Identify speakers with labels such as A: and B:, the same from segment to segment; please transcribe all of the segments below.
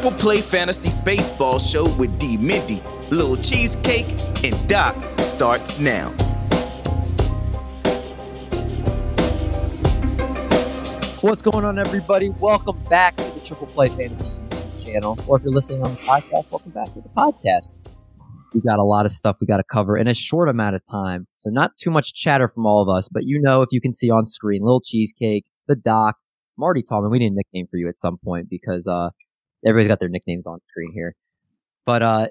A: Triple Play Fantasy Spaceball Show with D. Mindy, Little Cheesecake, and Doc starts now.
B: What's going on, everybody? Welcome back to the Triple Play Fantasy channel, or if you're listening on the podcast, welcome back to the podcast. We got a lot of stuff we got to cover in a short amount of time, so not too much chatter from all of us. But you know, if you can see on screen, Little Cheesecake, the Doc, Marty Tallman. We need a nickname for you at some point because uh, everybody's got their nicknames on screen here. But uh,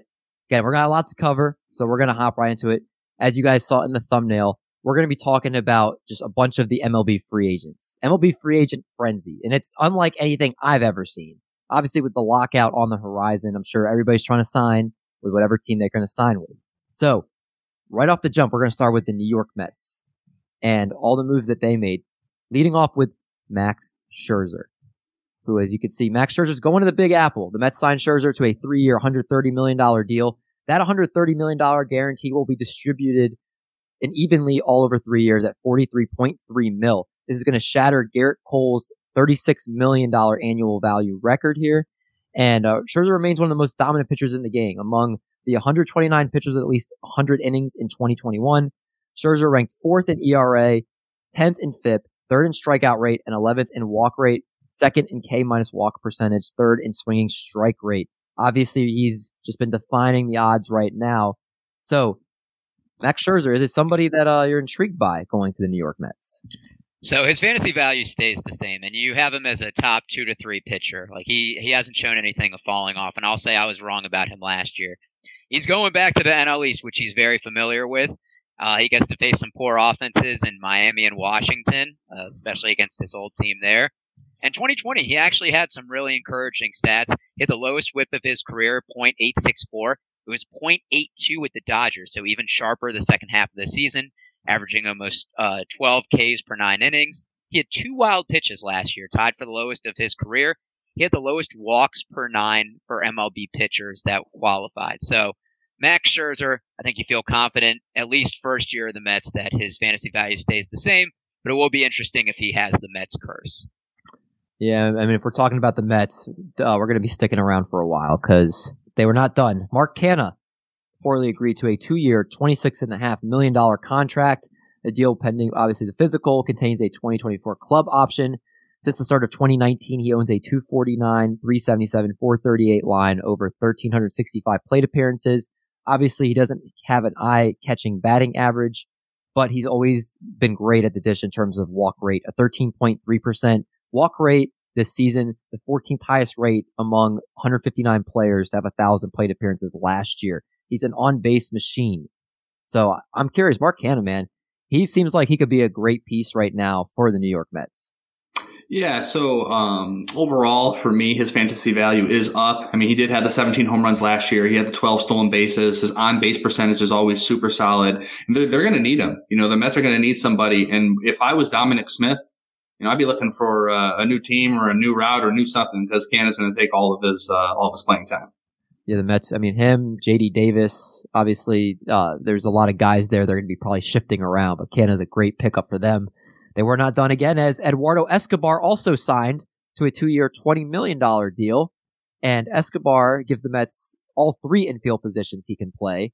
B: again, we're got a lot to cover, so we're gonna hop right into it. As you guys saw in the thumbnail, we're gonna be talking about just a bunch of the MLB free agents, MLB free agent frenzy, and it's unlike anything I've ever seen. Obviously, with the lockout on the horizon, I'm sure everybody's trying to sign with whatever team they're to sign with. So, right off the jump, we're to start with the New York Mets and all the moves that they made, leading off with Max Scherzer who, as you can see, Max Scherzer's going to the Big Apple. The Mets signed Scherzer to a three-year, $130 million deal. That $130 million guarantee will be distributed and evenly all over three years at 43.3 mil. This is going to shatter Gerrit Cole's $36 million annual value record here. And uh, Scherzer remains one of the most dominant pitchers in the game. Among the 129 pitchers with at least 100 innings in 2021, Scherzer ranked fourth in ERA, 10th in FIP, third in strikeout rate, and 11th in walk rate second in K minus walk percentage, third in swinging strike rate. Obviously, he's just been defining the odds right now. So, Max Scherzer, is it somebody that uh, you're intrigued by going to the New York Mets?
C: So his fantasy value stays the same, and you have him as a top two to three pitcher. Like he he hasn't shown anything of falling off, and I'll say I was wrong about him last year. He's going back to the NL East, which he's very familiar with. Uh, he gets to face some poor offenses in Miami and Washington, uh, especially against his old team there. And 2020, he actually had some really encouraging stats. Hit the lowest whip of his career, .864. It was .82 with the Dodgers, so even sharper the second half of the season, averaging almost uh, 12 Ks per nine innings. He had two wild pitches last year, tied for the lowest of his career. He had the lowest walks per nine for MLB pitchers that qualified. So Max Scherzer, I think you feel confident, at least first year of the Mets, that his fantasy value stays the same. But it will be interesting if he has the Mets curse.
B: Yeah, I mean, if we're talking about the Mets, uh, we're going to be sticking around for a while because they were not done. Mark Canha poorly agreed to a two-year, $26.5 million contract. The deal pending, obviously, the physical contains a 2024 club option. Since the start of 2019, he owns a 249, 377, 438 line over 1,365 plate appearances. Obviously, he doesn't have an eye-catching batting average, but he's always been great at the dish in terms of walk rate, a 13.3% Walk rate this season, the 14th highest rate among 159 players to have a thousand plate appearances last year. He's an on base machine. So I'm curious, Mark Canha, man, he seems like he could be a great piece right now for the New York Mets.
D: Yeah, so um, overall for me, his fantasy value is up. I mean, he did have the 17 home runs last year. He had the 12 stolen bases. His on base percentage is always super solid. They're, they're going to need him. You know, the Mets are going to need somebody. And if I was Dominic Smith, you know, I'd be looking for uh, a new team or a new route or new something because Canha's going to take all of his uh, all of his playing time.
B: Yeah, the Mets. I mean, him, J.D. Davis. Obviously, uh, there's a lot of guys there. They're going to be probably shifting around, but Canha's a great pickup for them. They were not done again as Eduardo Escobar also signed to a two-year, twenty million dollar deal, and Escobar gives the Mets all three infield positions he can play,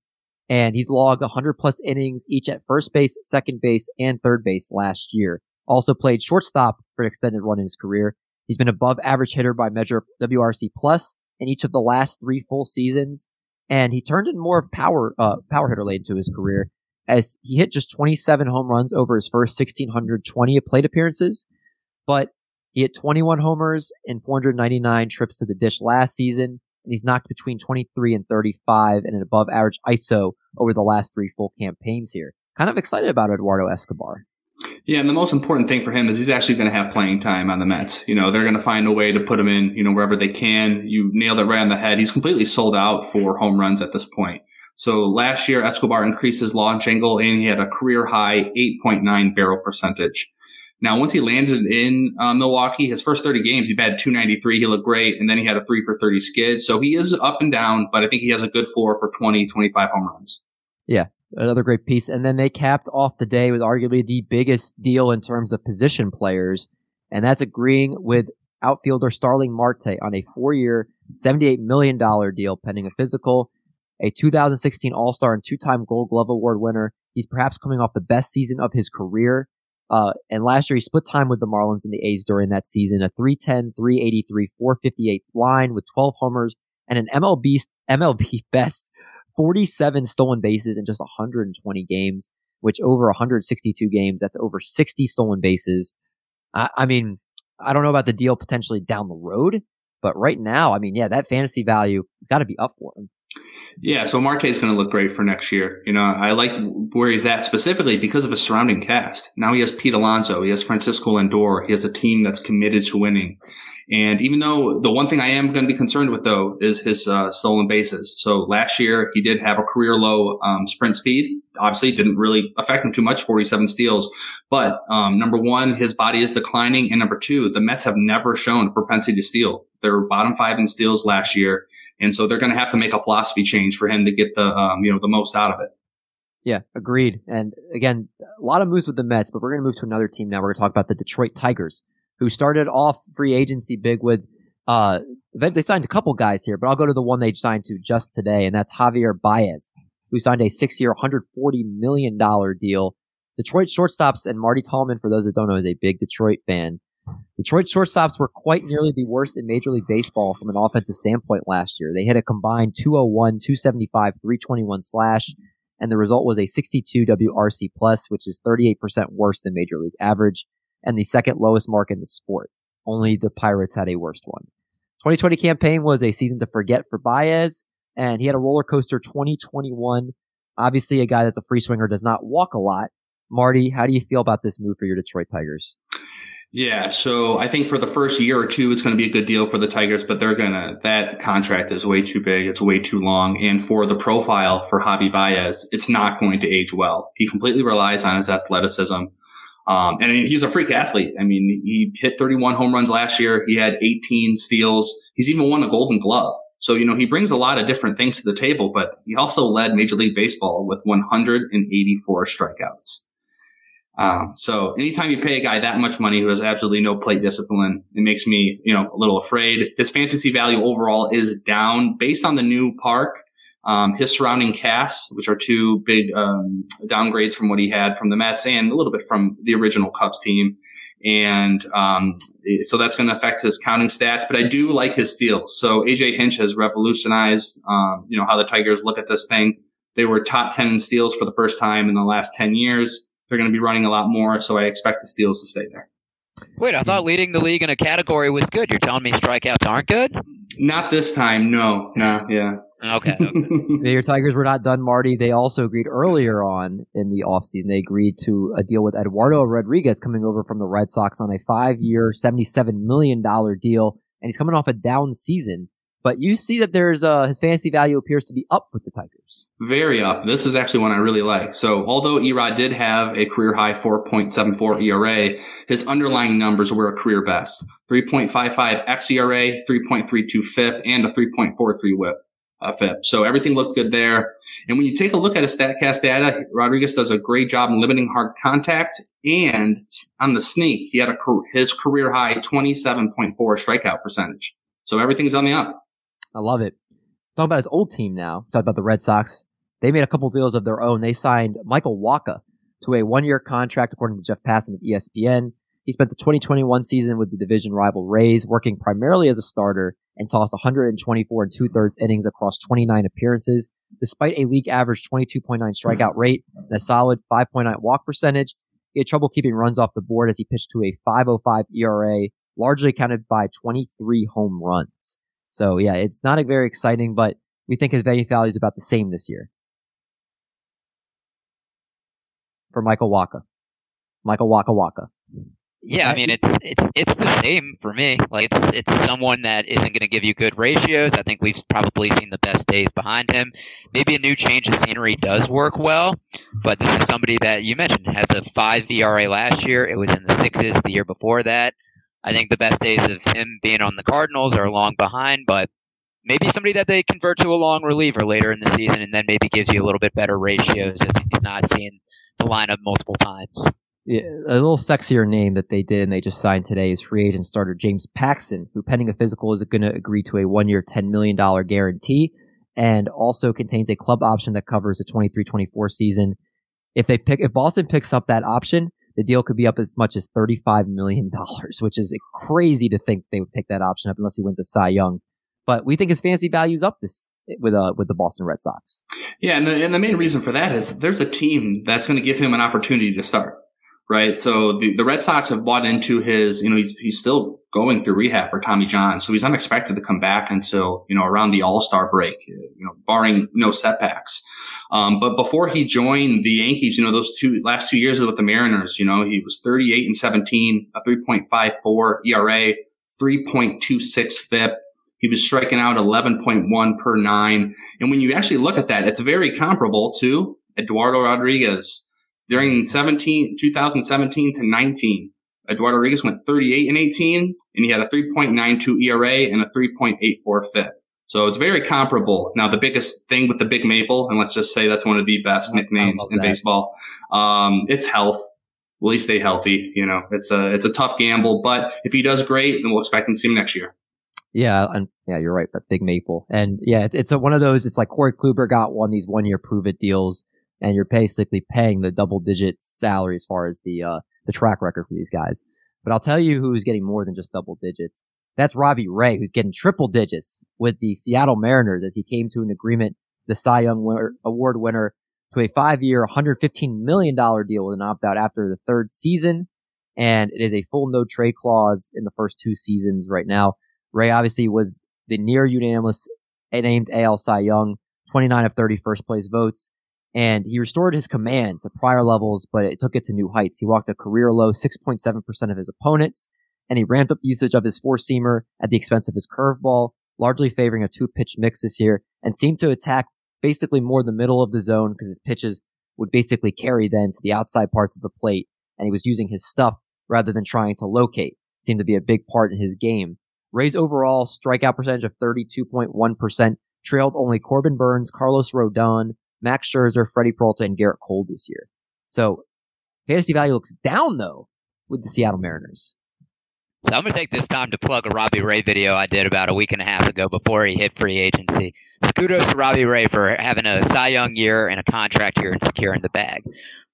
B: and he's logged 100 plus innings each at first base, second base, and third base last year. Also played shortstop for an extended run in his career. He's been above average hitter by measure WRC plus in each of the last three full seasons. And he turned in more of power, uh, power hitter late into his career as he hit just 27 home runs over his first 1620 plate appearances. But he hit 21 homers and 499 trips to the dish last season. And he's knocked between 23 and 35 and an above average ISO over the last three full campaigns here. Kind of excited about Eduardo Escobar.
D: Yeah, and the most important thing for him is he's actually going to have playing time on the Mets. You know, they're going to find a way to put him in, you know, wherever they can. You nailed it right on the head. He's completely sold out for home runs at this point. So last year, Escobar increased his launch angle and he had a career high 8.9 barrel percentage. Now, once he landed in uh, Milwaukee, his first 30 games, he batted 293. He looked great. And then he had a three for 30 skid. So he is up and down, but I think he has a good floor for 20, 25 home runs.
B: Yeah, another great piece. And then they capped off the day with arguably the biggest deal in terms of position players, and that's agreeing with outfielder Starling Marte on a four-year, $78 million deal pending a physical. A 2016 All-Star and two-time Gold Glove Award winner. He's perhaps coming off the best season of his career. Uh, and last year he split time with the Marlins and the A's during that season. A 310, 383, 458 line with 12 homers and an MLB MLB best 47 stolen bases in just 120 games, which over 162 games, that's over 60 stolen bases. I, I mean, I don't know about the deal potentially down the road, but right now, I mean, yeah, that fantasy value got to be up for him.
D: Yeah, so Marte is going to look great for next year. You know, I like where he's at specifically because of his surrounding cast. Now he has Pete Alonso, he has Francisco Lindor, he has a team that's committed to winning. And even though the one thing I am going to be concerned with though is his uh, stolen bases. So last year he did have a career low um, sprint speed. Obviously, didn't really affect him too much, 47 steals. But um, number one, his body is declining, and number two, the Mets have never shown a propensity to steal. They're bottom five in steals last year, and so they're going to have to make a philosophy change for him to get the um, you know the most out of it.
B: Yeah, agreed. And again, a lot of moves with the Mets, but we're going to move to another team now. We're going to talk about the Detroit Tigers who started off free agency big with uh they signed a couple guys here, but I'll go to the one they signed to just today, and that's Javier Baez, who signed a six-year, $140 million deal. Detroit shortstops and Marty Tallman, for those that don't know, is a big Detroit fan. Detroit shortstops were quite nearly the worst in Major League Baseball from an offensive standpoint last year. They hit a combined 201, 275, 321 slash, and the result was a 62 WRC plus, which is 38% worse than Major League average and the second lowest mark in the sport. Only the Pirates had a worst one. 2020 campaign was a season to forget for Baez, and he had a roller coaster 2021. Obviously, a guy that's a free swinger does not walk a lot. Marty, how do you feel about this move for your Detroit Tigers?
D: Yeah, so I think for the first year or two, it's going to be a good deal for the Tigers, but they're going to, that contract is way too big. It's way too long. And for the profile for Javi Baez, it's not going to age well. He completely relies on his athleticism. Um, and he's a freak athlete. I mean, he hit 31 home runs last year. He had 18 steals. He's even won a Golden Glove. So, you know, he brings a lot of different things to the table, but he also led Major League Baseball with 184 strikeouts. Um, so anytime you pay a guy that much money who has absolutely no plate discipline, it makes me, you know, a little afraid. His fantasy value overall is down based on the new park um, his surrounding cast, which are two big um, downgrades from what he had from the Mets and a little bit from the original Cubs team. And um, so that's going to affect his counting stats. But I do like his steals. So AJ Hinch has revolutionized, um, you know, how the Tigers look at this thing. They were top 10 in steals for the first time in the last 10 years. They're going to be running a lot more. So I expect the steals to stay there.
C: Wait, I thought leading the league in a category was good. You're telling me strikeouts aren't good?
D: Not this time. No, no, yeah.
C: Okay. okay.
B: Your Tigers were not done, Marty. They also agreed earlier on in the offseason. They agreed to a deal with Eduardo Rodriguez coming over from the Red Sox on a five year, $77 million deal. And he's coming off a down season. But you see that there's uh, his fantasy value appears to be up with the Tigers.
D: Very up. This is actually one I really like. So although Erod did have a career high 4.74 ERA, his underlying numbers were a career best. 3.55 xERA, 3.32 FIP, and a 3.43 WHIP uh, FIP. So everything looked good there. And when you take a look at his StatCast data, Rodriguez does a great job in limiting hard contact. And on the sneak, he had a his career high 27.4 strikeout percentage. So everything's on the up.
B: I love it. Talk about his old team now. Talk about the Red Sox. They made a couple deals of their own. They signed Michael Wacha to a one-year contract, according to Jeff Passan of ESPN. He spent the 2021 season with the division rival Rays, working primarily as a starter and tossed 124 and two thirds innings across 29 appearances. Despite a league average 22.9 strikeout rate and a solid 5.9 walk percentage, he had trouble keeping runs off the board as he pitched to a 5.05 ERA, largely accounted by 23 home runs. So yeah, it's not a very exciting, but we think his value value is about the same this year. For Michael Wacha. Michael Waka Waka.
C: Yeah, I mean it's it's it's the same for me. Like it's it's someone that isn't going to give you good ratios. I think we've probably seen the best days behind him. Maybe a new change of scenery does work well, but this is somebody that you mentioned has a five ERA last year. It was in the sixes the year before that. I think the best days of him being on the Cardinals are long behind, but maybe somebody that they convert to a long reliever later in the season, and then maybe gives you a little bit better ratios as he's not seeing the lineup multiple times.
B: Yeah, a little sexier name that they did and they just signed today is free agent starter James Paxton, who pending a physical is going to agree to a one year, $10 million guarantee and also contains a club option that covers the 23-24 season. If they pick, if Boston picks up that option, the deal could be up as much as $35 million, which is crazy to think they would pick that option up unless he wins a Cy Young. But we think his fantasy value's up this with uh with the Boston Red Sox.
D: Yeah, and the, and the main reason for that is there's a team that's going to give him an opportunity to start right? So the, the Red Sox have bought into his, you know, he's, he's still going through rehab for Tommy John. So he's unexpected to come back until, you know, around the All Star break, you know, barring no setbacks. Um, but before he joined the Yankees, you know, those two last two years with the Mariners, you know, he was 38 and 17, a 3.54 ERA, 3.26 FIP. He was striking out 11.1 per nine. And when you actually look at that, it's very comparable to Eduardo Rodriguez, during 17, 2017 to 19, Eduardo Rodriguez went 38 and 18, and he had a 3.92 ERA and a 3.84 FIP. So it's very comparable. Now, the biggest thing with the Big Maple, and let's just say that's one of the best nicknames in that. baseball, um, it's health. Will he stay healthy? You know, it's a it's a tough gamble, but if he does great, then we'll expect to see him next year.
B: Yeah, and yeah, you're right. But Big Maple, and yeah, it's, it's a, one of those. It's like Corey Kluber got one of these one year prove it deals and you're basically paying the double digit salary as far as the uh, the track record for these guys. But I'll tell you who's getting more than just double digits. That's Robbie Ray, who's getting triple digits with the Seattle Mariners as he came to an agreement, the Cy Young winner, Award winner, to a five-year, $115 million deal with an opt-out after the third season. And it is a full no trade clause in the first two seasons right now. Ray obviously was the near unanimous named AL Cy Young, 29 of 30 first place votes and he restored his command to prior levels, but it took it to new heights. He walked a career low 6.7% of his opponents, and he ramped up usage of his four seamer at the expense of his curveball, largely favoring a two pitch mix this year, and seemed to attack basically more the middle of the zone because his pitches would basically carry then to the outside parts of the plate, and he was using his stuff rather than trying to locate. It seemed to be a big part in his game. Ray's overall strikeout percentage of 32.1% trailed only Corbin Burnes, Carlos Rodon, Max Scherzer, Freddy Peralta, and Gerrit Cole this year. So fantasy value looks down though with the Seattle Mariners.
C: So I'm going to take this time to plug a Robbie Ray video I did about a week and a half ago before he hit free agency. So kudos to Robbie Ray for having a Cy Young year and a contract year and securing the bag.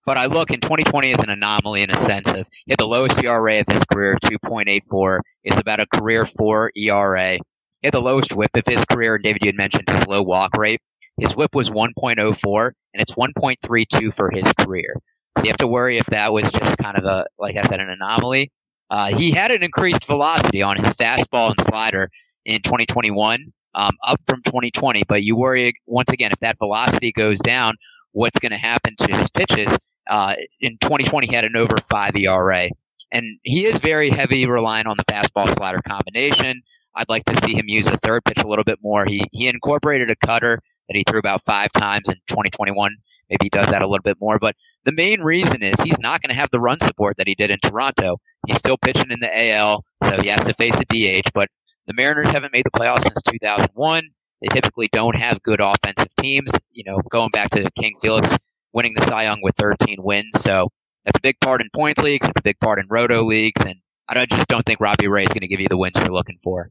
C: But I look in 2020 as an anomaly in a sense of he had the lowest ERA of his career, 2.84. It's about a career four ERA. He had the lowest whip of his career. David, you had mentioned his low walk rate. His whip was 1.04, and it's 1.32 for his career. So you have to worry if that was just kind of a, like I said, an anomaly. Uh, he had an increased velocity on his fastball and slider in 2021, um, up from 2020. But you worry once again if that velocity goes down, what's going to happen to his pitches? Uh, in 2020, he had an over five ERA, and he is very heavy relying on the fastball slider combination. I'd like to see him use the third pitch a little bit more. He he incorporated a cutter that he threw about five times in 2021. Maybe he does that a little bit more. But the main reason is he's not going to have the run support that he did in Toronto. He's still pitching in the AL, so he has to face a DH. But the Mariners haven't made the playoffs since 2001. They typically don't have good offensive teams. You know, going back to King Felix winning the Cy Young with 13 wins. So that's a big part in points leagues. It's a big part in roto leagues. And I just don't think Robbie Ray is going to give you the wins you're looking for.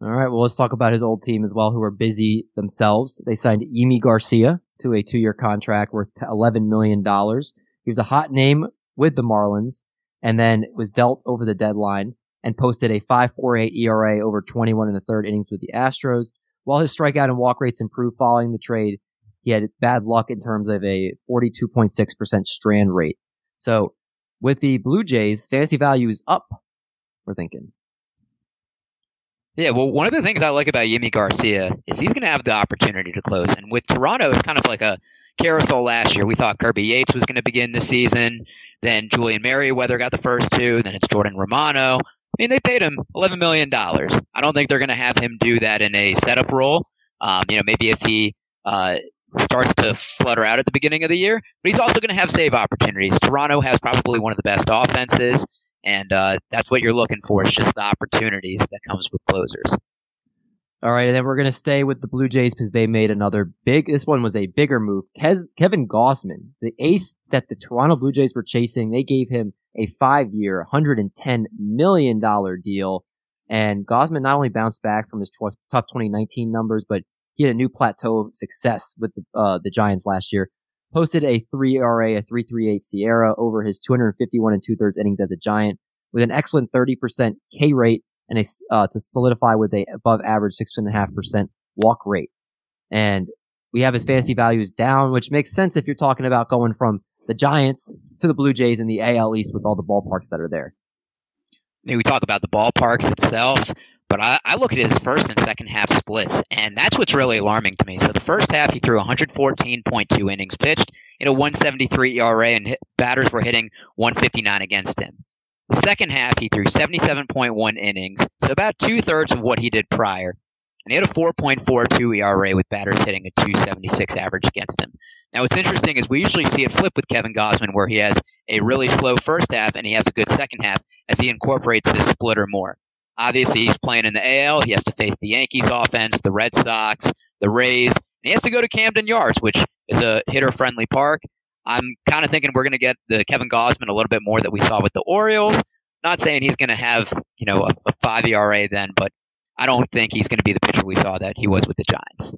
B: All right. Well, let's talk about his old team as well, who are busy themselves. They signed Yimi Garcia to a two-year contract worth $11 million. He was a hot name with the Marlins and then was dealt over the deadline and posted a 5.48 ERA over 21 in the third innings with the Astros. While his strikeout and walk rates improved following the trade, he had bad luck in terms of a 42.6% strand rate. So with the Blue Jays, fantasy value is up, we're thinking.
C: Yeah, well, one of the things I like about Yimi Garcia is he's going to have the opportunity to close. And with Toronto, it's kind of like a carousel last year. We thought Kirby Yates was going to begin the season. Then Julian Merryweather got the first two. Then it's Jordan Romano. I mean, they paid him $11 million. I don't think they're going to have him do that in a setup role. Um, you know, maybe if he uh, starts to flutter out at the beginning of the year, but he's also going to have save opportunities. Toronto has probably one of the best offenses and uh, that's what you're looking for. It's just the opportunities that comes with closers.
B: All right, and then we're going to stay with the Blue Jays because they made another big. This one was a bigger move. Kevin Gausman, the ace that the Toronto Blue Jays were chasing, they gave him a five-year, 110 million dollar deal. And Gausman not only bounced back from his tw- tough 2019 numbers, but he had a new plateau of success with the, uh, the Giants last year. Posted a three ERA, a 3.38 SIERA over his 251 and two thirds innings as a Giant with an excellent 30% K rate and a, uh, to solidify with a above average six and a half percent walk rate. And we have his fantasy values down, which makes sense if you're talking about going from the Giants to the Blue Jays in the AL East with all the ballparks that are there.
C: I mean, we talk about the ballparks itself, but I, I look at his first and second half splits, and that's what's really alarming to me. So the first half, he threw 114.2 innings pitched in a 173 ERA, and hit, batters were hitting 159 against him. The second half, he threw 77.1 innings, so about two thirds of what he did prior. And he had a 4.42 ERA with batters hitting a 276 average against him. Now, what's interesting is we usually see it flip with Kevin Gausman, where he has a really slow first half and he has a good second half as he incorporates his splitter more. Obviously, he's playing in the AL. He has to face the Yankees offense, the Red Sox, the Rays. and he has to go to Camden Yards, which is a hitter friendly park. I'm kind of thinking we're going to get the Kevin Gausman a little bit more that we saw with the Orioles. Not saying he's going to have, you know, a, a five ERA then, but I don't think he's going to be the pitcher we saw that he was with the Giants.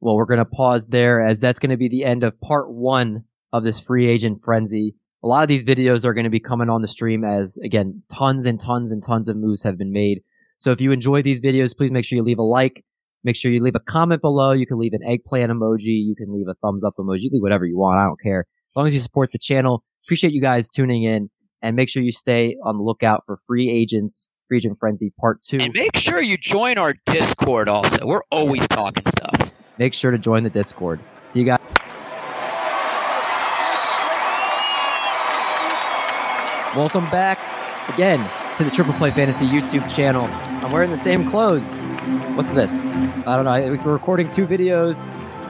B: Well, we're going to pause there as that's going to be the end of part one of this free agent frenzy. A lot of these videos are going to be coming on the stream as, again, tons and tons and tons of moves have been made. So if you enjoy these videos, please make sure you leave a like. Make sure you leave a comment below. You can leave an eggplant emoji. You can leave a thumbs up emoji. You can leave whatever you want. I don't care. As long as you support the channel. Appreciate you guys tuning in and make sure you stay on the lookout for free agents, free agent frenzy part two.
C: And make sure you join our Discord also. We're always talking stuff.
B: Make sure to join the Discord. See you guys. Welcome back again to the Triple Play Fantasy YouTube channel. I'm wearing the same clothes. What's this? I don't know. We're recording two videos,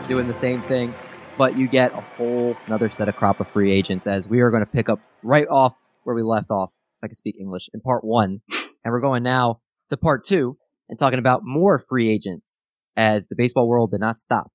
B: doing the same thing, but you get a whole another set of crop of free agents as we are going to pick up right off where we left off. If I can speak English in part one, and we're going now to part two and talking about more free agents as the baseball world did not stop.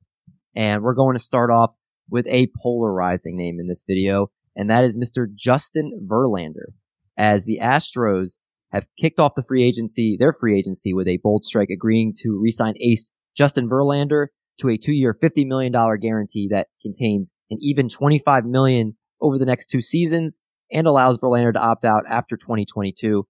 B: And we're going to start off with a polarizing name in this video, and that is Mr. Justin Verlander. As the Astros have kicked off the free agency, their free agency with a bold strike agreeing to re-sign ace Justin Verlander to a two-year, $50 million guarantee that contains an even 25 million over the next two seasons and allows Verlander to opt out after 2022.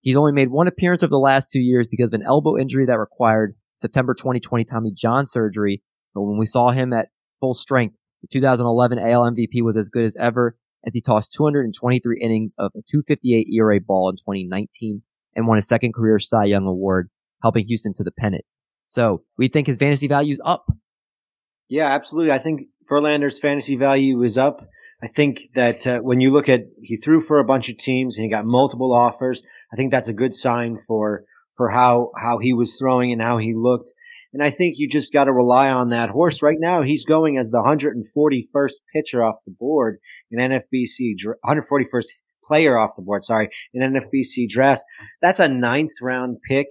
B: He's only made one appearance over the last two years because of an elbow injury that required September 2020 Tommy John surgery. But when we saw him at full strength, the 2011 AL MVP was as good as ever as he tossed 223 innings of a 258 ERA ball in 2019 and won his second career Cy Young award, helping Houston to the pennant. So we think his fantasy value is up.
E: Yeah, absolutely. I think Verlander's fantasy value is up. I think that uh, when you look at he threw for a bunch of teams and he got multiple offers. I think that's a good sign for for how how he was throwing and how he looked. And I think you just got to rely on that horse. Right now, he's going as the 141st pitcher off the board in NFBC, 141st player off the board. Sorry, an NFBC drafts. That's a ninth round pick.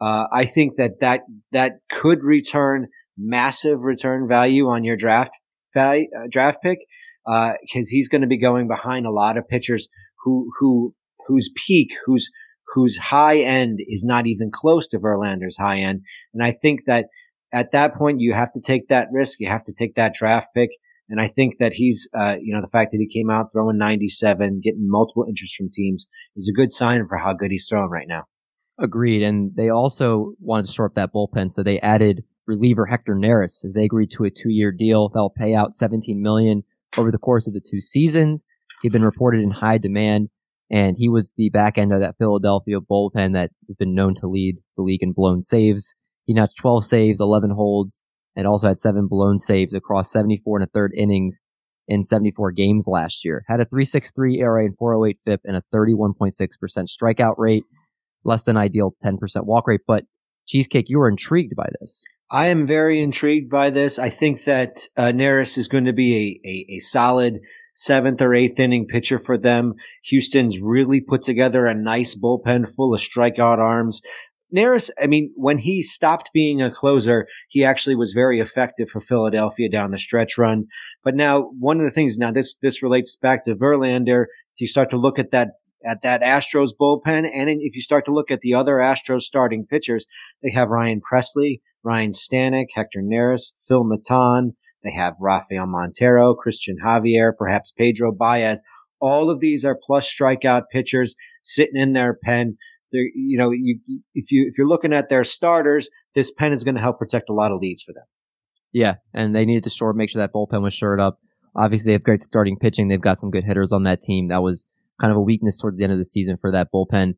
E: Uh, I think that that that could return massive return value on your draft value, uh, draft pick because uh, he's going to be going behind a lot of pitchers who who whose peak, whose whose high end is not even close to Verlander's high end. And I think that at that point you have to take that risk. You have to take that draft pick. And I think that he's, uh, you know, the fact that he came out throwing 97, getting multiple interest from teams is a good sign for how good he's throwing right now.
B: Agreed. And they also wanted to shore up that bullpen. So they added reliever Hector Neris as they agreed to a two year deal. They'll pay out 17 million over the course of the two seasons. He'd been reported in high demand, and he was the back end of that Philadelphia bullpen that has been known to lead the league in blown saves. He notched 12 saves, 11 holds, and also had seven blown saves across 74 and a third innings in 74 games last year. Had a 3.63 ERA and 4.08 FIP and a 31.6% strikeout rate, less than ideal 10% walk rate. But Cheesecake, you were intrigued by this.
E: I am very intrigued by this. I think that uh, is going to be a, a, a solid seventh or eighth inning pitcher for them. Houston's really put together a nice bullpen full of strikeout arms. Neris, I mean, when he stopped being a closer, he actually was very effective for Philadelphia down the stretch run. But now, one of the things now this this relates back to Verlander. If you start to look at that at that Astros bullpen, and if you start to look at the other Astros starting pitchers, they have Ryan Pressly, Ryan Stanek, Hector Neris, Phil Maton. They have Rafael Montero, Christian Javier, perhaps Pedro Baez. All of these are plus strikeout pitchers sitting in their pen. They're, you know, you, if you if you're looking at their starters, this pen is going to help protect a lot of leads for them.
B: Yeah, and they needed to shore make sure that bullpen was shored up. Obviously, they have great starting pitching. They've got some good hitters on that team. That was kind of a weakness towards the end of the season for that bullpen.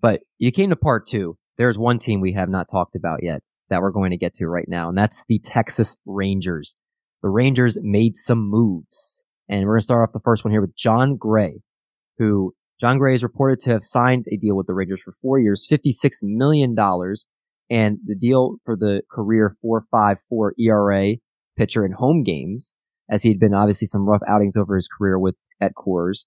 B: But you came to part two. There's one team we have not talked about yet that we're going to get to right now, and that's the Texas Rangers. The Rangers made some moves, and we're going to start off the first one here with Jon Gray, who Jon Gray is reported to have signed a deal with the Rangers for four years, $56 million, and the deal for the career 4.54 ERA pitcher in home games, as he'd been obviously some rough outings over his career with at Coors.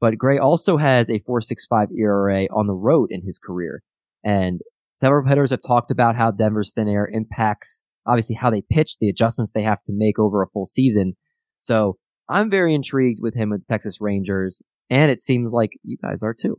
B: But Gray also has a 4.65 ERA on the road in his career, and several hitters have talked about how Denver's thin air impacts obviously how they pitch, the adjustments they have to make over a full season. So I'm very intrigued with him with the Texas Rangers, and it seems like you guys are too.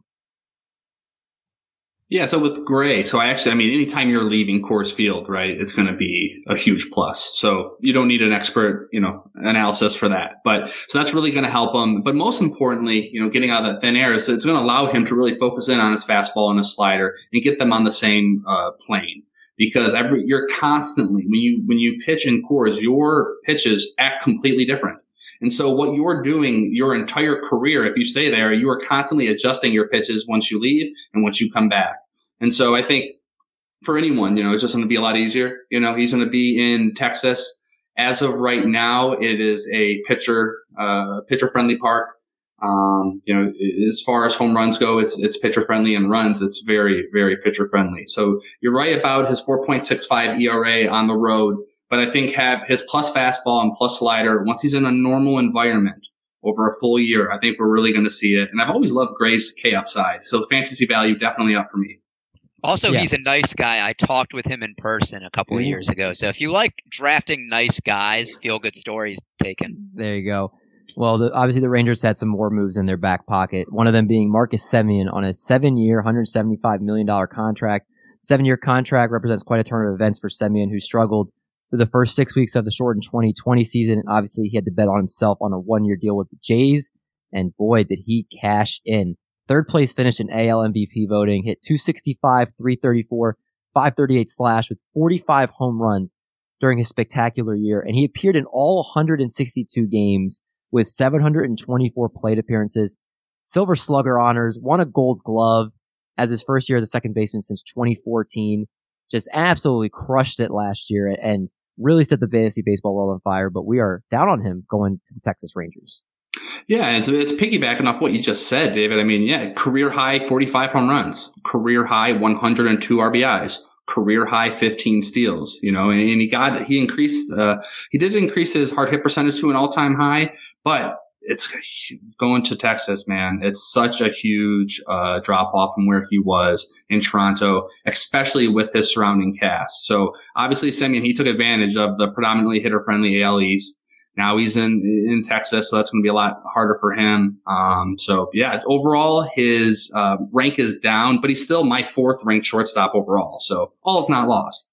D: Yeah, so with Gray, so I actually, I mean, anytime you're leaving Coors Field, right, it's going to be a huge plus. So you don't need an expert, you know, analysis for that. But so that's really going to help him. But most importantly, you know, getting out of that thin air is it's going to allow him to really focus in on his fastball and his slider and get them on the same uh, plane because every you're constantly when you when you pitch in Coors, your pitches act completely different. And so what you're doing your entire career, if you stay there, you are constantly adjusting your pitches once you leave and once you come back. And so I think for anyone, you know, it's just going to be a lot easier. You know, he's going to be in Texas. As of right now, it is a pitcher, uh, pitcher friendly park. Um, you know, as far as home runs go, it's, it's pitcher friendly and runs. It's very, very pitcher friendly. So you're right about his 4.65 ERA on the road, but I think have his plus fastball and plus slider, once he's in a normal environment over a full year, I think we're really going to see it. And I've always loved Gray's K upside. So fantasy value definitely up for me.
C: Also, yeah. he's a nice guy. I talked with him in person a couple mm-hmm. of years ago. So if you like drafting nice guys, feel good stories taken.
B: There you go. Well, the, obviously the Rangers had some more moves in their back pocket. One of them being Marcus Semien on a seven-year, $175 million contract. Seven-year contract represents quite a turn of events for Semien, who struggled for the first six weeks of the shortened 2020 season. And obviously, he had to bet on himself on a one-year deal with the Jays. And boy, did he cash in. Third place finish in AL MVP voting, hit 265, 334, 538 slash with 45 home runs during his spectacular year. And he appeared in all 162 games with 724 plate appearances, Silver Slugger honors, won a gold glove as his first year as a second baseman since 2014. Just absolutely crushed it last year and really set the fantasy baseball world on fire. But we are down on him going to the Texas Rangers.
D: Yeah, and so it's piggybacking off what you just said, David. I mean, yeah, career high 45 home runs, career high 102 RBIs, career high 15 steals, you know, and, and he got, he increased, uh, he did increase his hard hit percentage to an all time high, but it's going to Texas, man. It's such a huge uh, drop off from where he was in Toronto, especially with his surrounding cast. So obviously, Semien, he took advantage of the predominantly hitter friendly AL East. Now he's in in Texas, so that's going to be a lot harder for him. Um, so yeah, overall his uh, rank is down, but he's still my fourth ranked shortstop overall. So all is not lost.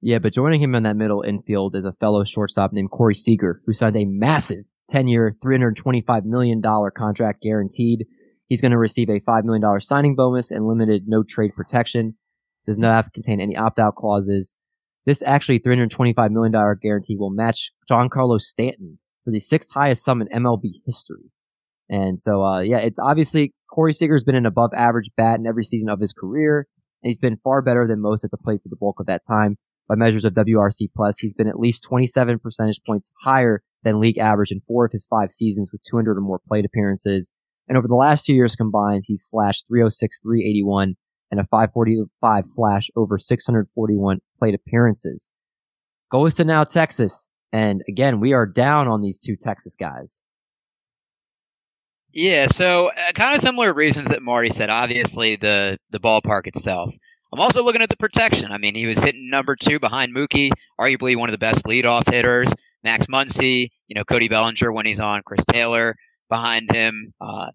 B: Yeah, but joining him in that middle infield is a fellow shortstop named Corey Seager, who signed a massive 10-year, $325 million contract guaranteed. He's going to receive a $5 million signing bonus and limited no trade protection. Does not contain any opt-out clauses. This actually $325 million guarantee will match Giancarlo Stanton for the sixth highest sum in MLB history. And so, uh, yeah, it's obviously Corey Seager's been an above average bat in every season of his career, and he's been far better than most at the plate for the bulk of that time. By measures of WRC plus, he's been at least 27 percentage points higher than league average in four of his five seasons with 200 or more plate appearances. And over the last two years combined, he's slashed 306, 381, and a 545 slash over 641 plate appearances. Goes to now Texas. And again, we are down on these two Texas guys.
C: Yeah, so uh, kind of similar reasons that Marty said. Obviously, the the ballpark itself. I'm also looking at the protection. I mean, he was hitting number two behind Mookie, arguably one of the best leadoff hitters. Max Muncy, you know, Cody Bellinger when he's on, Chris Taylor behind him. Uh,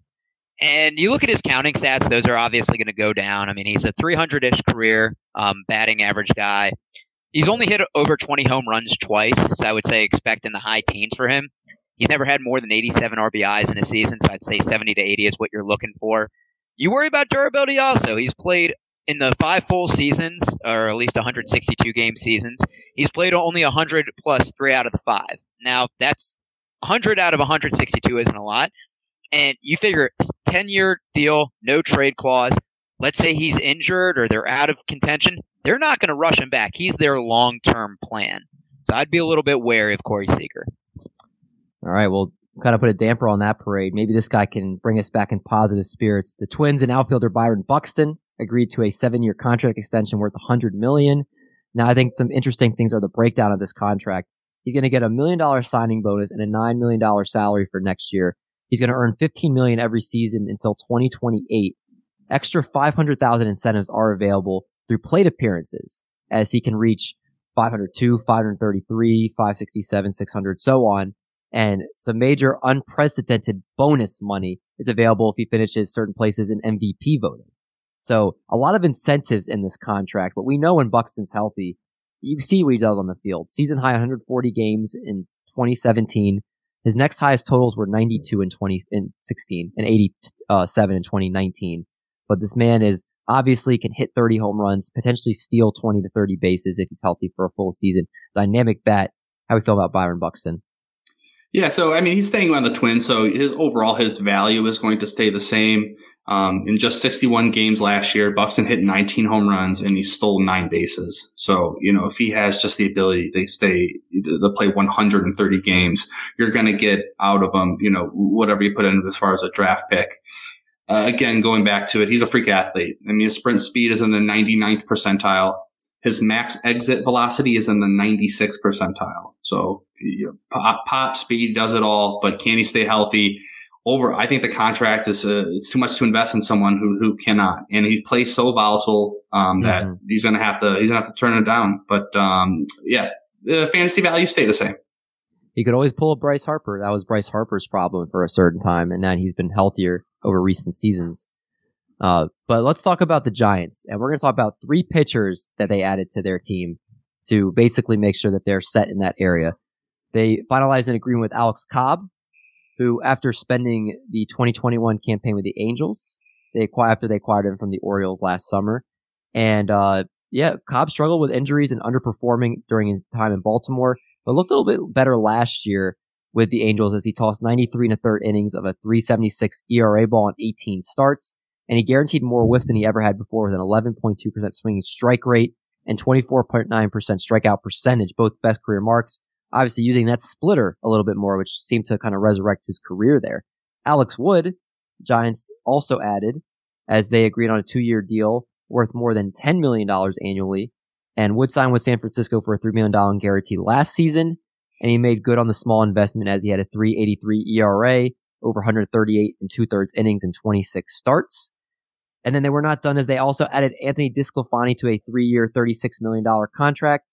C: and you look at his counting stats; those are obviously going to go down. I mean, he's a 300-ish career um, batting average guy. He's only hit over 20 home runs twice, so I would say expect in the high teens for him. He's never had more than 87 RBIs in a season, so I'd say 70 to 80 is what you're looking for. You worry about durability also. He's played in the five full seasons, or at least 162 game seasons. He's played only 100 plus three out of the five. Now, that's 100 out of 162 isn't a lot. And you figure 10 year deal, no trade clause. Let's say he's injured or they're out of contention. They're not going to rush him back. He's their long term plan. So I'd be a little bit wary of Corey Seager.
B: All right. Well, kind of put a damper on that parade. Maybe this guy can bring us back in positive spirits. The Twins and outfielder Byron Buxton agreed to a seven-year contract extension worth 100 million. Now, I think some interesting things are the breakdown of this contract. He's going to get a million dollar signing bonus and a nine million dollar salary for next year. He's going to earn 15 million every season until 2028. Extra 500,000 incentives are available through plate appearances as he can reach 502, 533, 567, 600, so on and some major unprecedented bonus money is available if he finishes certain places in MVP voting. So a lot of incentives in this contract, but we know when Buxton's healthy, you see what he does on the field. Season high 140 games in 2017. His next highest totals were 92 in 2016 and 87 uh, in 2019. But this man is obviously can hit 30 home runs, potentially steal 20 to 30 bases if he's healthy for a full season. Dynamic bat. How do we feel about Byron Buxton?
D: Yeah, so I mean, he's staying on the Twins, so his overall his value is going to stay the same. Um, in just 61 games last year, Buxton hit 19 home runs and he stole nine bases. So, you know, if he has just the ability to stay, to play 130 games, you're going to get out of him, you know, whatever you put in as far as a draft pick. Uh, again, going back to it, he's a freak athlete. I mean, his sprint speed is in the 99th percentile. His max exit velocity is in the 96th percentile. So you know, pop, pop, speed does it all, but can he stay healthy? Over, I think the contract is uh, it's too much to invest in someone who who cannot, and he plays so volatile um, that mm-hmm. he's gonna have to he's gonna have to turn it down. But um, yeah, the fantasy value stay the same.
B: He could always pull a Bryce Harper. That was Bryce Harper's problem for a certain time, and then he's been healthier over recent seasons. Uh, but let's talk about the Giants, and we're going to talk about three pitchers that they added to their team to basically make sure that they're set in that area. They finalized an agreement with Alex Cobb, who, after spending the 2021 campaign with the Angels, they acquired after they acquired him from the Orioles last summer, and uh, yeah, Cobb struggled with injuries and underperforming during his time in Baltimore, but looked a little bit better last year with the Angels as he tossed 93 and a third innings of a 376 ERA ball in 18 starts and he guaranteed more whiffs than he ever had before with an 11.2% swinging strike rate and 24.9% strikeout percentage, both best career marks. Obviously using that splitter a little bit more, which seemed to kind of resurrect his career there. Alex Wood, Giants also added as they agreed on a two year deal worth more than $10 million annually. And Wood signed with San Francisco for a $3 million guarantee last season. And he made good on the small investment as he had a 383 ERA, over 138 and two thirds innings in 26 starts. And then they were not done as they also added Anthony DeSclafani to a three-year, $36 million contract.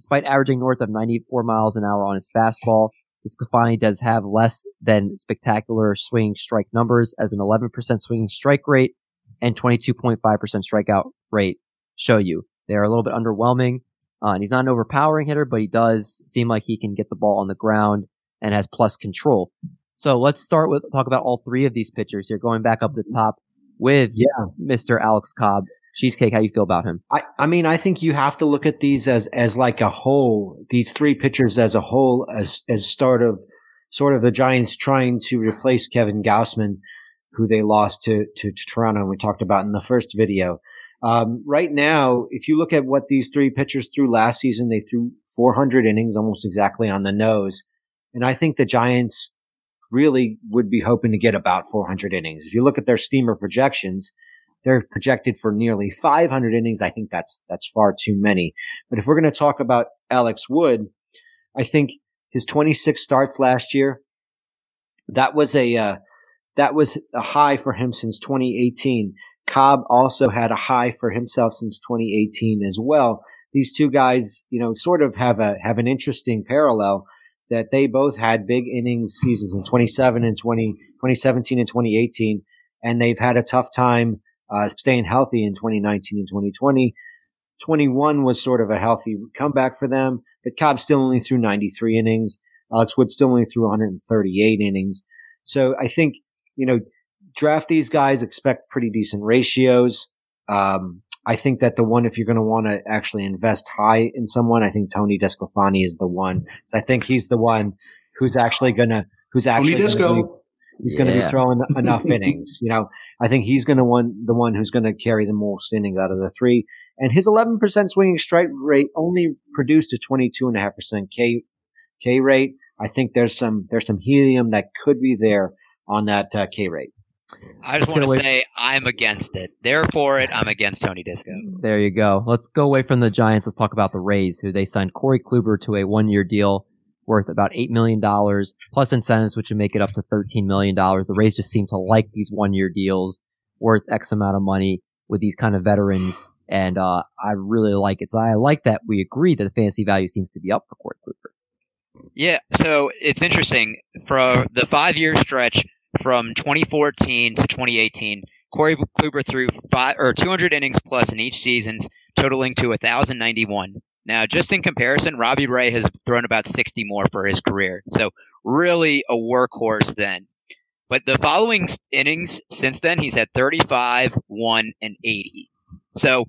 B: Despite averaging north of 94 miles an hour on his fastball, DeSclafani does have less than spectacular swinging strike numbers as an 11% swinging strike rate and 22.5% strikeout rate show you. They're a little bit underwhelming. Uh, and he's not an overpowering hitter, but he does seem like he can get the ball on the ground and has plus control. So let's start with talk about all three of these pitchers here, going back up the top with yeah, Mr. Alex Cobb. Cheesecake, how you feel about him?
E: I, I mean, I think you have to look at these as, as like a whole, these three pitchers as a whole, as, as start of sort of the Giants trying to replace Kevin Gausman, who they lost to, to, to Toronto, and we talked about in the first video. Um, right now, if you look at what these three pitchers threw last season, they threw 400 innings, almost exactly on the nose. And I think the Giants really would be hoping to get about 400 innings. If you look at their steamer projections, they're projected for nearly 500 innings. I think that's, that's far too many. But if we're going to talk about Alex Wood, I think his 26 starts last year, that was a, uh, that was a high for him since 2018. Cobb also had a high for himself since 2018 as well. These two guys, you know, sort of have a have an interesting parallel that they both had big innings seasons in 27 and 20, 2017 and 2018, and they've had a tough time uh, staying healthy in 2019 and 2020. 21 was sort of a healthy comeback for them, but Cobb still only threw 93 innings. Alex Wood still only threw 138 innings. So I think, you know, draft these guys, expect pretty decent ratios. Um, I think that the one, if you're going to want to actually invest high in someone, I think Tony DeSclafani is the one. So I think he's the one who's actually going to, who's actually
D: Tony Disco.
E: Be, he's going to be throwing enough innings. You know, I think he's going to one the one who's going to carry the most innings out of the three. And his 11% swinging strike rate only produced a 22.5% K K rate. I think there's some there's some helium that could be there on that uh, K rate.
C: I just want to say I'm against it. Therefore, it I'm against Tony Disco.
B: There you go. Let's go away from the Giants. Let's talk about the Rays, who they signed Corey Kluber to a one-year deal worth about eight million dollars plus incentives, which would make it up to thirteen million dollars. The Rays just seem to like these one-year deals worth X amount of money with these kind of veterans, and uh, I really like it. So I like that we agree that the fantasy value seems to be up for Corey Kluber.
C: Yeah, so it's interesting for the five-year stretch from 2014 to 2018. Corey Kluber threw five or 200 innings plus in each season, totaling to 1,091. Now, just in comparison, Robbie Ray has thrown about 60 more for his career. So, really a workhorse then. But the following innings since then, he's had 35, 1, and 80. So,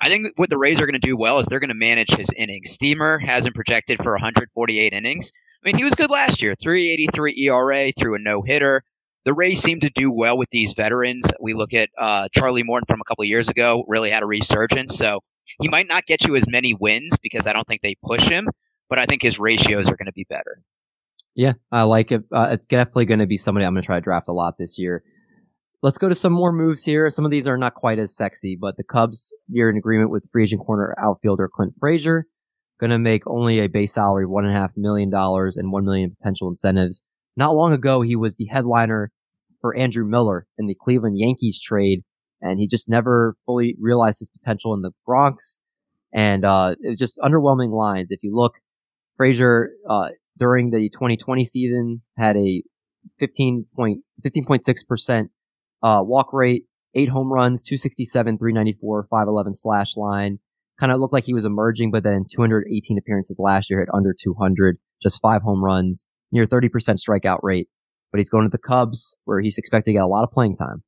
C: I think what the Rays are going to do well is they're going to manage his innings. Steamer hasn't projected for 148 innings. I mean, he was good last year 383 ERA through a no hitter. The Rays seem to do well with these veterans. We look at uh, Charlie Morton from a couple years ago, really had a resurgence. So he might not get you as many wins because I don't think they push him, but I think his ratios are going to be better.
B: Yeah, I like it. Uh, it's definitely going to be somebody I'm going to try to draft a lot this year. Let's go to some more moves here. Some of these are not quite as sexy, but the Cubs, you're in agreement with free agent corner outfielder Clint Frazier going to make only a base salary of one and a half million dollars and one million potential incentives. Not long ago, he was the headliner for Andrew Miller in the Cleveland Yankees trade, and he just never fully realized his potential in the Bronx. And uh, it was just underwhelming lines. If you look, Frazier uh, during the 2020 season had a 15.15.6 percent uh, walk rate, eight home runs, 267, 394, 511 slash line kind of looked like he was emerging, but then 218 appearances last year at under 200, just five home runs, near 30% strikeout rate. But he's going to the Cubs where he's expected to get a lot of playing time.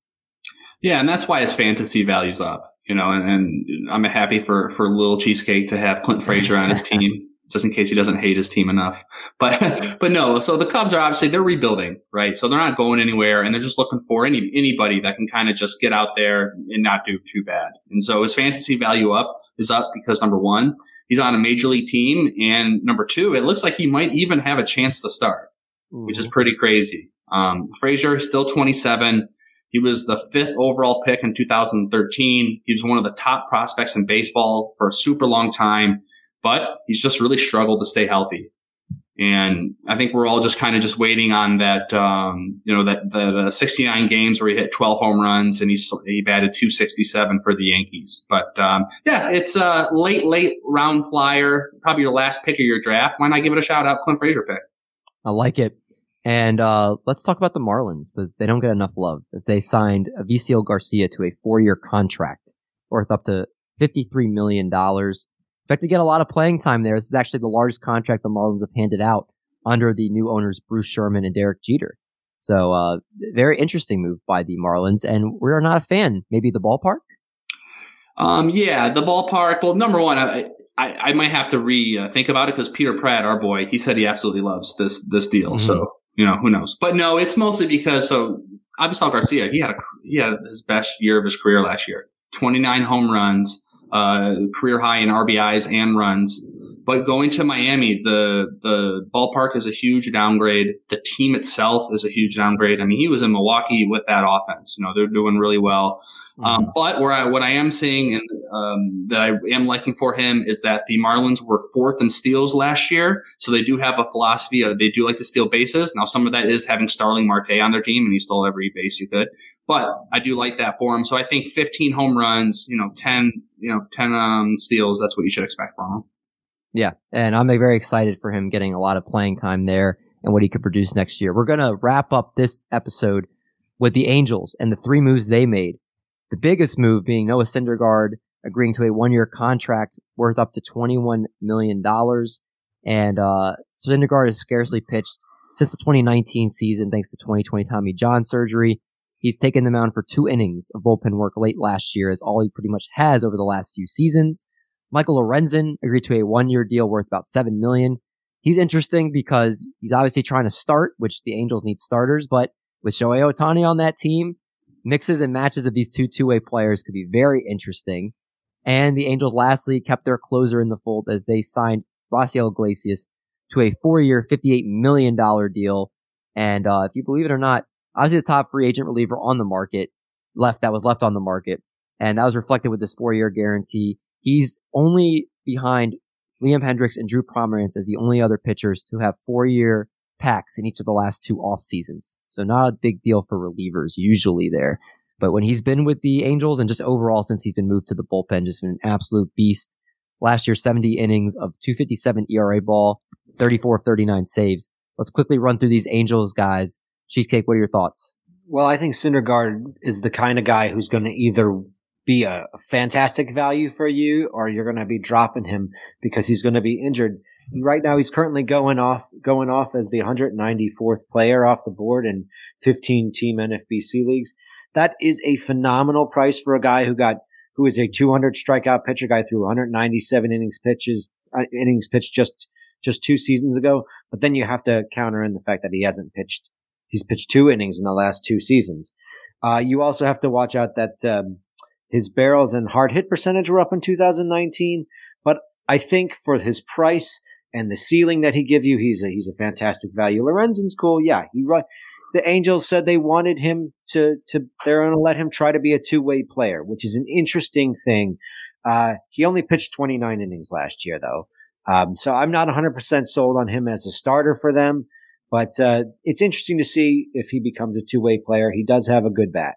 D: Yeah, and that's why his fantasy value's up. You know, and, and I'm happy for for Little Cheesecake to have Clint Frazier on his team just in case he doesn't hate his team enough. But but no, so the Cubs are obviously they're rebuilding, right? So they're not going anywhere, and they're just looking for any anybody that can kind of just get out there and not do too bad. And so his fantasy value up is up because number one, he's on a major league team, and number two, it looks like he might even have a chance to start, mm-hmm. which is pretty crazy. Um, Frazier is still 27. He was the fifth overall pick in 2013. He was one of the top prospects in baseball for a super long time but he's just really struggled to stay healthy. And I think we're all just kind of just waiting on that, um, you know, that the 69 games where he hit 12 home runs and he's he batted 267 for the Yankees. But um, yeah, it's a late, late round flyer, probably your last pick of your draft. Why not give it a shout out, Clint Frazier pick?
B: I like it. And uh, let's talk about the Marlins because they don't get enough love. If they signed Avisail Garcia to a four-year contract worth up to $53 million, expect to get a lot of playing time there. This is actually the largest contract the Marlins have handed out under the new owners Bruce Sherman and Derek Jeter. So, uh, very interesting move by the Marlins, and we're not a fan. Maybe the ballpark.
D: Um, yeah, the ballpark. Well, number one, I, I, I might have to rethink uh, about it because Peter Pratt, our boy, he said he absolutely loves this this deal. Mm-hmm. So you know, who knows? But no, it's mostly because so Avisail Garcia, he had a he had his best year of his career last year. Twenty nine home runs, uh, career high in RBIs and runs. But going to Miami, the the ballpark is a huge downgrade. The team itself is a huge downgrade. I mean, he was in Milwaukee with that offense. You know, they're doing really well. Um, mm-hmm. Um, but where I, what I am seeing and um, that I am liking for him is that the Marlins were fourth in steals last year, so they do have a philosophy of they do like to steal bases. Now, some of that is having Starling Marte on their team, and he stole every base you could. But I do like that for him. So I think 15 home runs, you know, 10, you know, 10 um, steals. That's what you should expect from him.
B: Yeah, and I'm very excited for him getting a lot of playing time there and what he could produce next year. We're gonna wrap up this episode with the Angels and the three moves they made. The biggest move being Noah Syndergaard agreeing to a one-year contract worth up to $21 million. And uh, Syndergaard has scarcely pitched since the 2019 season thanks to 2020 Tommy John surgery. He's taken the mound for two innings of bullpen work late last year, as all he pretty much has over the last few seasons. Michael Lorenzen agreed to a one-year deal worth about seven million. He's interesting because he's obviously trying to start, which the Angels need starters, but with Shohei Ohtani on that team, mixes and matches of these two two-way players could be very interesting. And the Angels lastly kept their closer in the fold as they signed Raisel Iglesias to a four-year, $58 million deal. And uh, if you believe it or not, obviously the top free agent reliever on the market left that was left on the market. And that was reflected with this four-year guarantee. He's only behind Liam Hendriks and Drew Pomeranz as the only other pitchers to have four-year packs in each of the last two off seasons. So not a big deal for relievers usually there. But when he's been with the Angels and just overall since he's been moved to the bullpen, just been an absolute beast. Last year, 70 innings of 257 ERA ball, 34 39 saves. Let's quickly run through these Angels guys. Cheesecake, what are your thoughts?
E: Well, I think Syndergaard is the kind of guy who's going to either be a fantastic value for you or you're going to be dropping him because he's going to be injured. Right now, he's currently going off, going off as the 194th player off the board in 15 team NFBC leagues. That is a phenomenal price for a guy who got who is a 200 strikeout pitcher, guy threw 197 innings pitches uh, innings pitched just just two seasons ago. But then you have to counter in the fact that he hasn't pitched. He's pitched two innings in the last two seasons. Uh, you also have to watch out that um, his barrels and hard hit percentage were up in 2019. But I think for his price and the ceiling that he give you, he's a he's a fantastic value. Lorenzen's cool, yeah. He run the Angels said they wanted him to to they're going to let him try to be a two way player, which is an interesting thing. Uh, he only pitched 29 innings last year, though, um, so I'm not 100 percent sold on him as a starter for them. But uh, it's interesting to see if he becomes a two way player. He does have a good bat.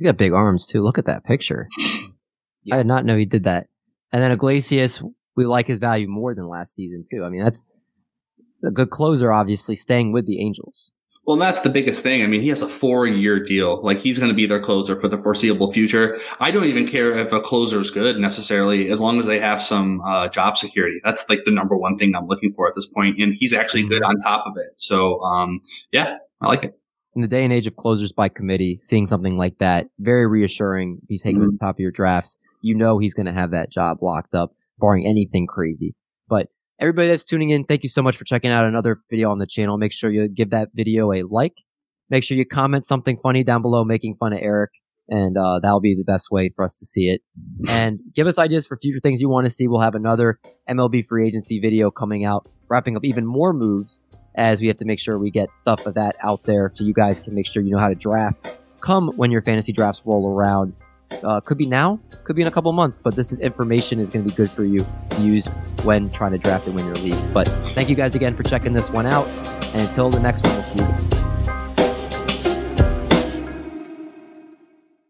B: He's got big arms too. Look at that picture. Yeah. I did not know he did that. And then Iglesias, we like his value more than last season too. I mean, that's a good closer, obviously, staying with the Angels.
D: Well, that's the biggest thing. I mean, he has a four year deal. Like he's going to be their closer for the foreseeable future. I don't even care if a closer is good necessarily, as long as they have some uh, job security. That's like the number one thing I'm looking for at this point, and he's actually good on top of it. So, um, yeah, I like it.
B: In the day and age of closers by committee, seeing something like that, very reassuring. If you take him mm-hmm. at the top of your drafts, you know he's going to have that job locked up, barring anything crazy. But everybody that's tuning in, thank you so much for checking out another video on the channel. Make sure you give that video a like. Make sure you comment something funny down below making fun of Eric. And uh, that'll be the best way for us to see it. And give us ideas for future things you want to see. We'll have another MLB free agency video coming out, wrapping up even more moves as we have to make sure we get stuff of that out there so you guys can make sure you know how to draft come when your fantasy drafts roll around. Uh, could be now, could be in a couple months, but this is information is going to be good for you to use when trying to draft and win your leagues. But thank you guys again for checking this one out. And until the next one, we'll see you.